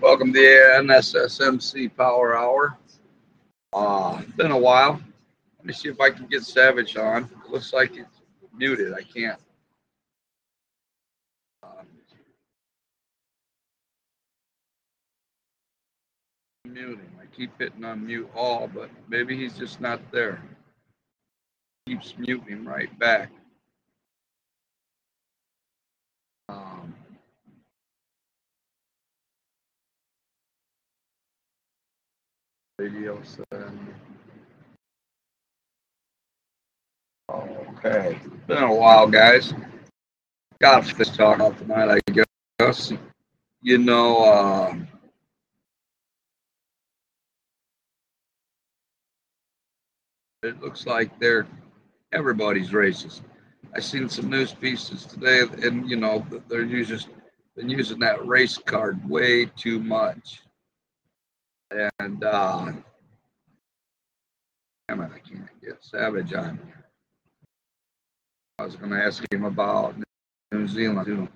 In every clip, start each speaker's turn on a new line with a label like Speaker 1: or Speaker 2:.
Speaker 1: Welcome to the NSSMC Power Hour. Uh, it's been a while. Let me see if I can get Savage on. It looks like it's muted. I can't. Um, muting. I keep hitting on mute all, but maybe he's just not there. Keeps muting right back. Um, radio send. Okay, been a while, guys. Got to talk about tonight, I guess. You know, uh, it looks like they're everybody's racist. I seen some news pieces today, and you know they're using been using that race card way too much. And uh, damn it, I can't get Savage on here. I was going to ask him about New Zealand too.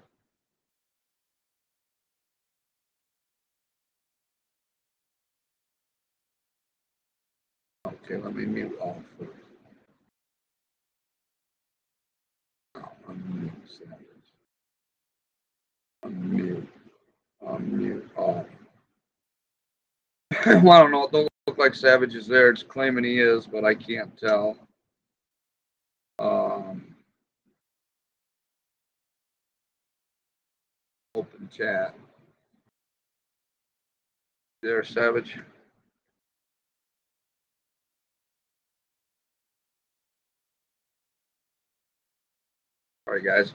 Speaker 1: Okay, let me mute off first. unmute Savage. Unmute. Unmute off. Well, I don't know. It don't look like Savage is there. It's claiming he is, but I can't tell. Um, open chat. There, Savage. All right, guys.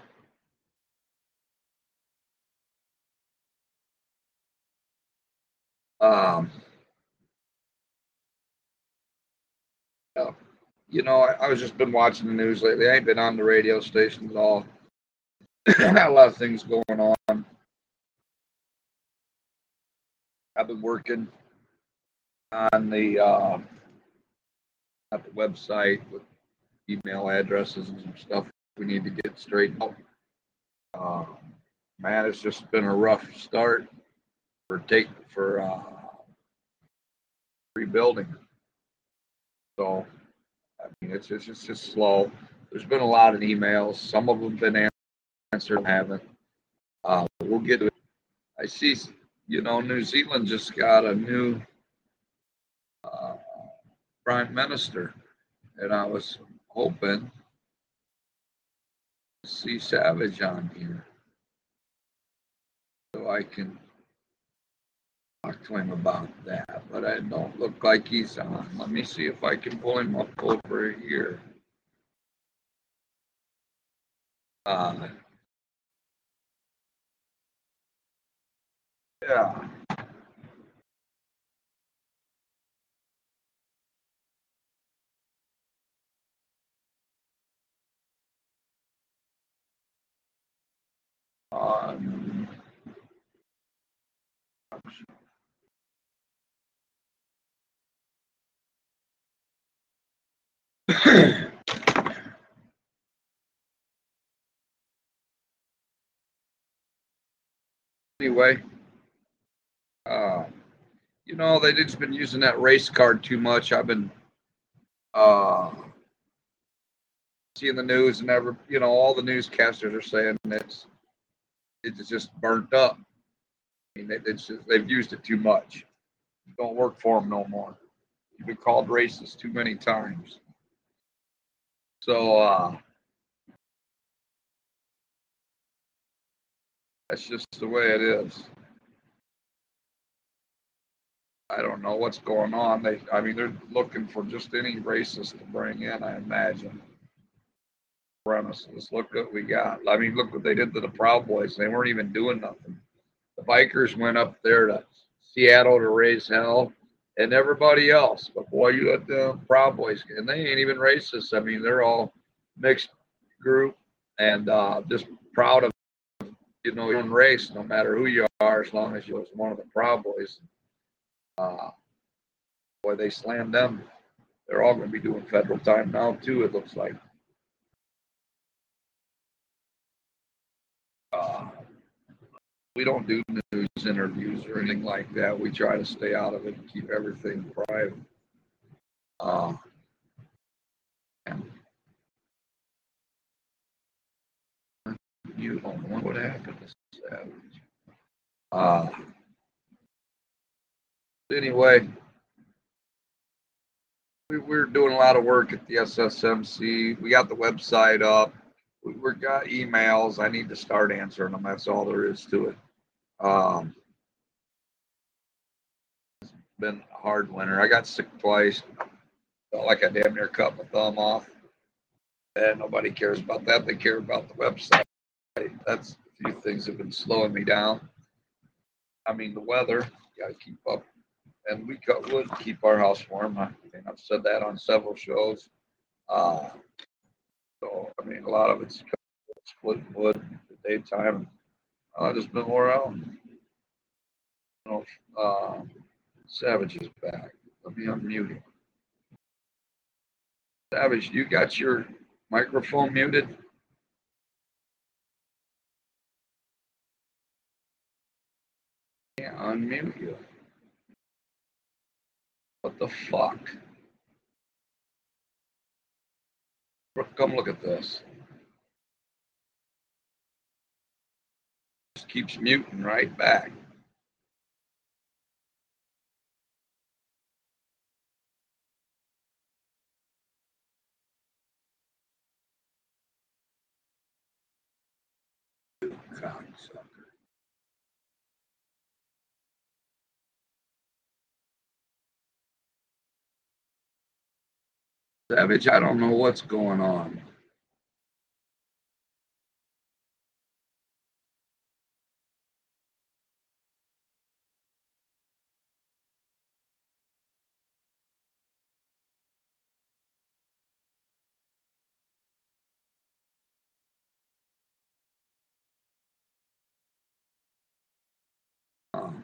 Speaker 1: Um, yeah, you know, I, I was just been watching the news lately. I ain't been on the radio station at all. A lot of things going on. I've been working on the uh, at the website with email addresses and some stuff we need to get straightened out. Uh, man, it's just been a rough start for take for uh, rebuilding. So, I mean, it's just it's just slow. There's been a lot of emails. Some of them been answered, haven't. Uh, we'll get to it. I see, you know, New Zealand just got a new uh, prime minister, and I was hoping to see Savage on here so I can talk to him about that. But I don't look like he's on. Let me see if I can pull him up over here. Uh, yeah. Um, anyway, uh, you know, they've just been using that race card too much. I've been uh, seeing the news and ever, you know, all the newscasters are saying it's it's just burnt up. I mean, they, just, they've used it too much. It don't work for them no more. You've been called racist too many times. So uh, that's just the way it is. I don't know what's going on. They, I mean, they're looking for just any racist to bring in. I imagine. Premises. Look what we got. I mean, look what they did to the Proud Boys. They weren't even doing nothing. The bikers went up there to Seattle to raise hell, and everybody else. But boy, you let the Proud Boys, and they ain't even racist. I mean, they're all mixed group and uh, just proud of you know your own race, no matter who you are, as long as you was one of the Proud Boys. Uh, boy, they slammed them. They're all going to be doing federal time now too. It looks like. Uh, we don't do news interviews or anything like that. We try to stay out of it and keep everything private. Uh, you don't know what happened to Savage. Uh, anyway, we, we're doing a lot of work at the SSMC. We got the website up. We, we got emails. I need to start answering them. That's all there is to it. Um, it's been a hard winter. I got sick twice. Felt like I damn near cut my thumb off. And nobody cares about that. They care about the website. That's a few things have been slowing me down. I mean, the weather, got to keep up. And we cut wood to keep our house warm. I think I've said that on several shows. Uh, so, I mean, a lot of it's splitting wood in the daytime. I just been wore out. You know, uh, Savage is back. Let me unmute him. Savage, you got your microphone muted? Can't unmute you. What the fuck? Come look at this. Just keeps muting right back. Savage, I don't know what's going on. Um,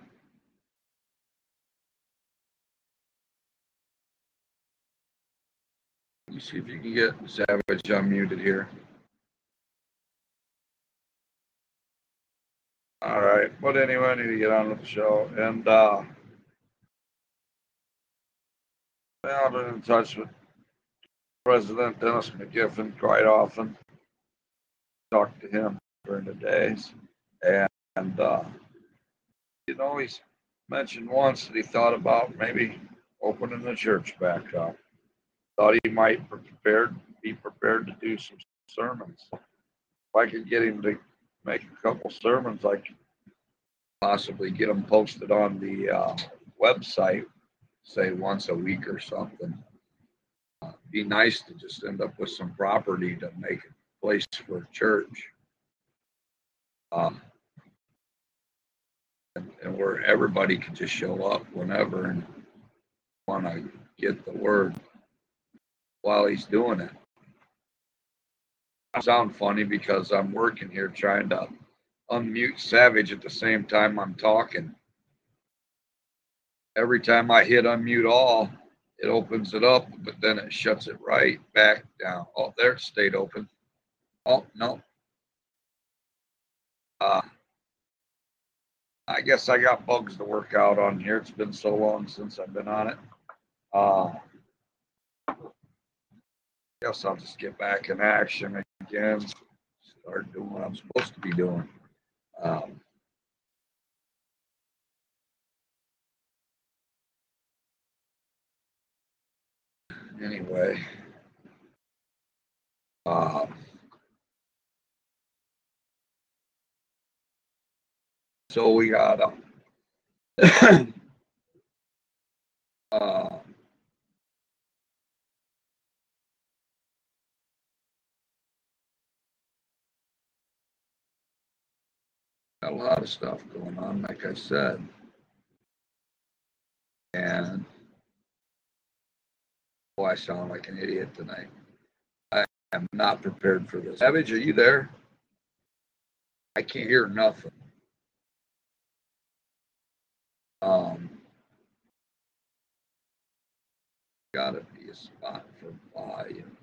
Speaker 1: let me see if you can get Savage unmuted here. All right, but anyway, I need to get on with the show. And uh, I've been in touch with President Dennis McGiffin quite often. Talked to him during the days, and, uh, you know, he's mentioned once that he thought about maybe opening the church back up. Thought he might prepared be prepared to do some sermons. If I could get him to make a couple sermons, I could possibly get them posted on the uh, website, say once a week or something. Uh, be nice to just end up with some property to make a place for a church. Um, and, and where everybody can just show up whenever and want to get the word while he's doing it. I sound funny because I'm working here trying to unmute Savage at the same time I'm talking. Every time I hit unmute all, it opens it up, but then it shuts it right back down. Oh, there it stayed open. Oh, no. Uh, I guess I got bugs to work out on here. It's been so long since I've been on it. Uh, guess I'll just get back in action again. Start doing what I'm supposed to be doing. Um, anyway, uh, so we got uh, uh, a lot of stuff going on, like I said. And oh, I sound like an idiot tonight. I am not prepared for this. Savage, are you there? I can't hear nothing. Um, gotta be a spot for volume.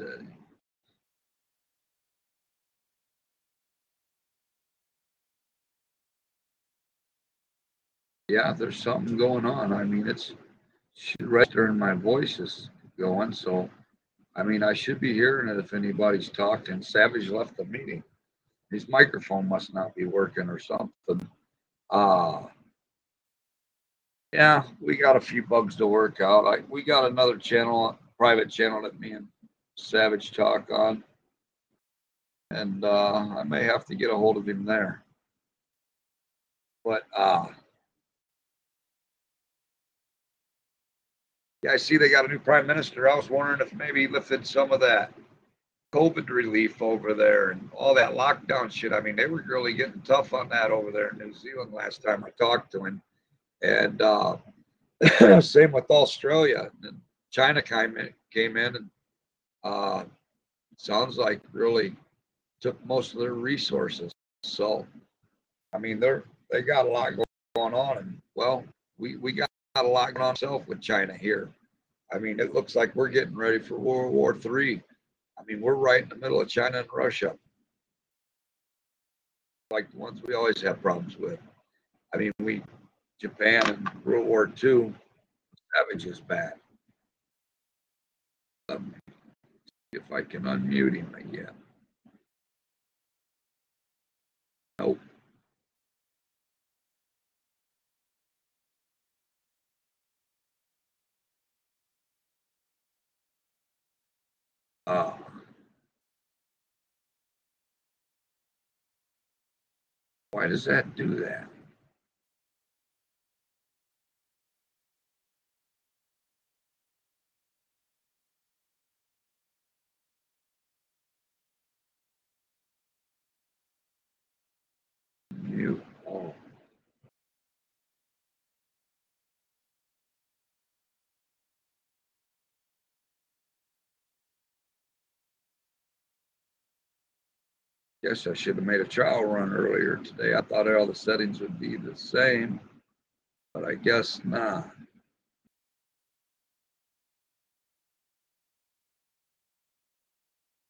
Speaker 1: Uh, yeah, there's something going on. I mean, it's should register in my voice is going. So, I mean, I should be hearing it if anybody's talking. Savage left the meeting. His microphone must not be working or something. Uh, yeah, we got a few bugs to work out. I, we got another channel, private channel that me and Savage talk on. And uh, I may have to get a hold of him there. But uh, Yeah, I see they got a new prime minister. I was wondering if maybe he lifted some of that COVID relief over there and all that lockdown shit. I mean, they were really getting tough on that over there in New Zealand last time I talked to him. And uh, same with Australia. And China came in, came in and uh, sounds like really took most of their resources. So, I mean, they're they got a lot going on, and well, we we got a lot going on itself with China here. I mean, it looks like we're getting ready for World War Three. I mean, we're right in the middle of China and Russia, like the ones we always have problems with. I mean, we Japan and World War Two, is bad. Um, if I can unmute him again. Nope. Uh, why does that do that? Mute. Oh. Guess I should have made a trial run earlier today. I thought all the settings would be the same, but I guess not.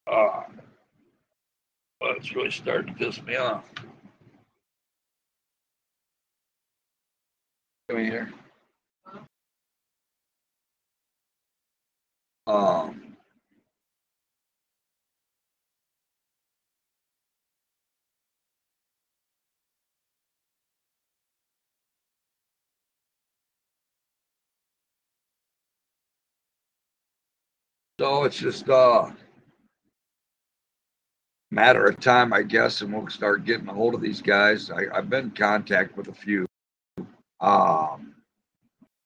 Speaker 1: Ah, well, it's really starting to piss me off. Come here. Um, so it's just a matter of time, I guess, and we'll start getting a hold of these guys. I, I've been in contact with a few. Um,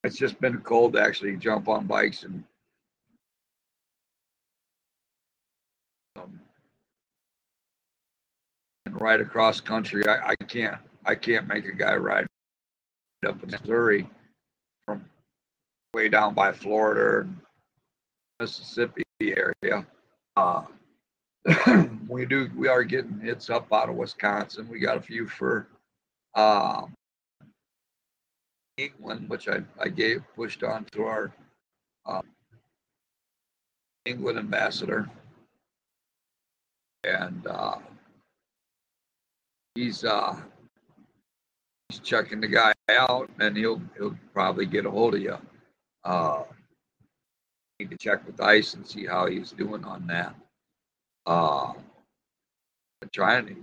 Speaker 1: it's just been cold to actually jump on bikes and um, and ride across country. I, I can't I can't make a guy ride up in Missouri from way down by Florida and Mississippi area. Uh, we do we are getting hits up out of Wisconsin. We got a few for um, England, which I, I gave pushed on to our um, England ambassador, and uh, he's uh, he's checking the guy out, and he'll he'll probably get a hold of you. Need to check with Ice and see how he's doing on that. Uh, trying to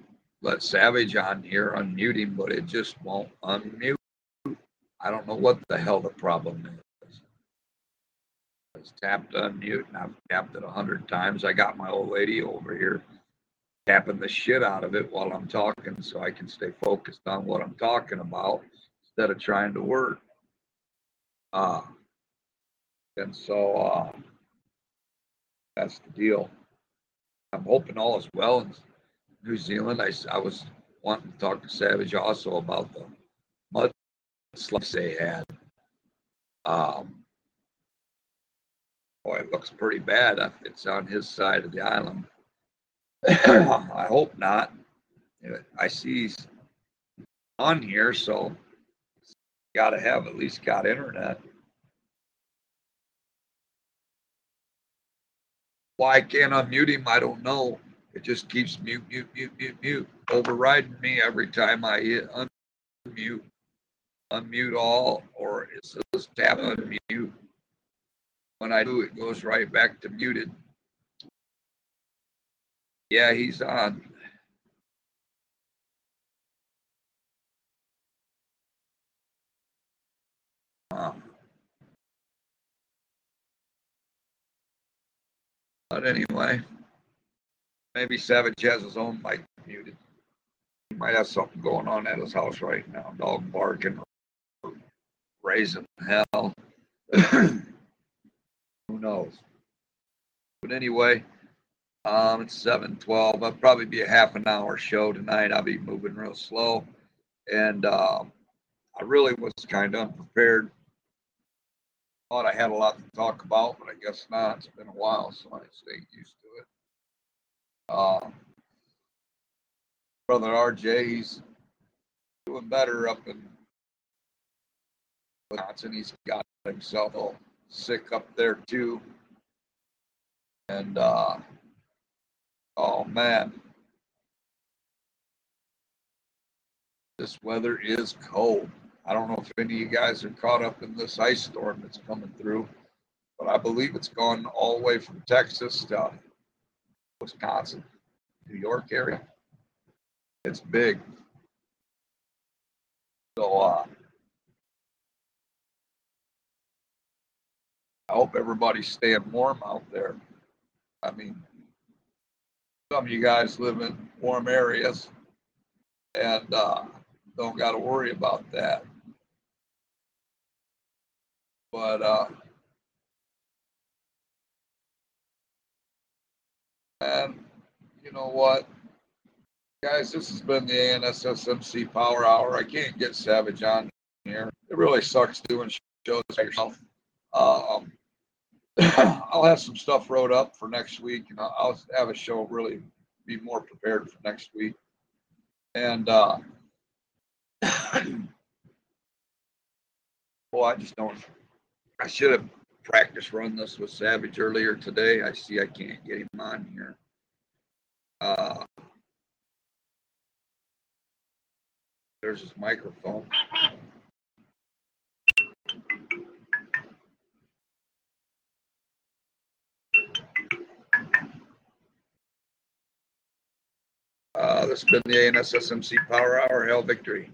Speaker 1: let Savage on here unmute him, but it just won't unmute. I don't know what the hell the problem is. It's tapped unmute and I've tapped it a hundred times. I got my old lady over here tapping the shit out of it while I'm talking so I can stay focused on what I'm talking about instead of trying to work. Uh, and so uh, that's the deal. I'm hoping all is well in New Zealand. I, I was wanting to talk to Savage also about the mud slugs they had. Um, boy, it looks pretty bad. It's on his side of the island. I hope not. I see he's on here, so got to have at least got internet. Why I can't unmute him, I don't know. It just keeps mute, mute, mute, mute, mute, overriding me every time I hit unmute, unmute all, or it says tap unmute. When I do, it goes right back to muted. Yeah, he's on. But anyway, maybe Savage has his own mic muted. He might have something going on at his house right now. Dog barking, raising hell. Who knows? But anyway, um, it's seven twelve. I'll probably be a half an hour show tonight. I'll be moving real slow, and um, I really was kind of unprepared thought I had a lot to talk about, but I guess not. It's been a while, so I stay used to it. Uh, brother RJ, he's doing better up in Wisconsin. He's got himself all sick up there too. And uh, oh man, this weather is cold. I don't know if any of you guys are caught up in this ice storm that's coming through, but I believe it's gone all the way from Texas to Wisconsin, New York area. It's big. So uh, I hope everybody's staying warm out there. I mean, some of you guys live in warm areas and uh, don't got to worry about that. But uh, and you know what, guys, this has been the ANSSMC Power Hour. I can't get Savage on here. It really sucks doing shows by yourself. Um, I'll have some stuff wrote up for next week, and I'll, have a show really be more prepared for next week. And uh, well, I just don't I should have practiced run this with Savage earlier today. I see I can't get him on here. Uh, there's his microphone. Uh, this has been the ANSSMC Power Hour. Hell Victory.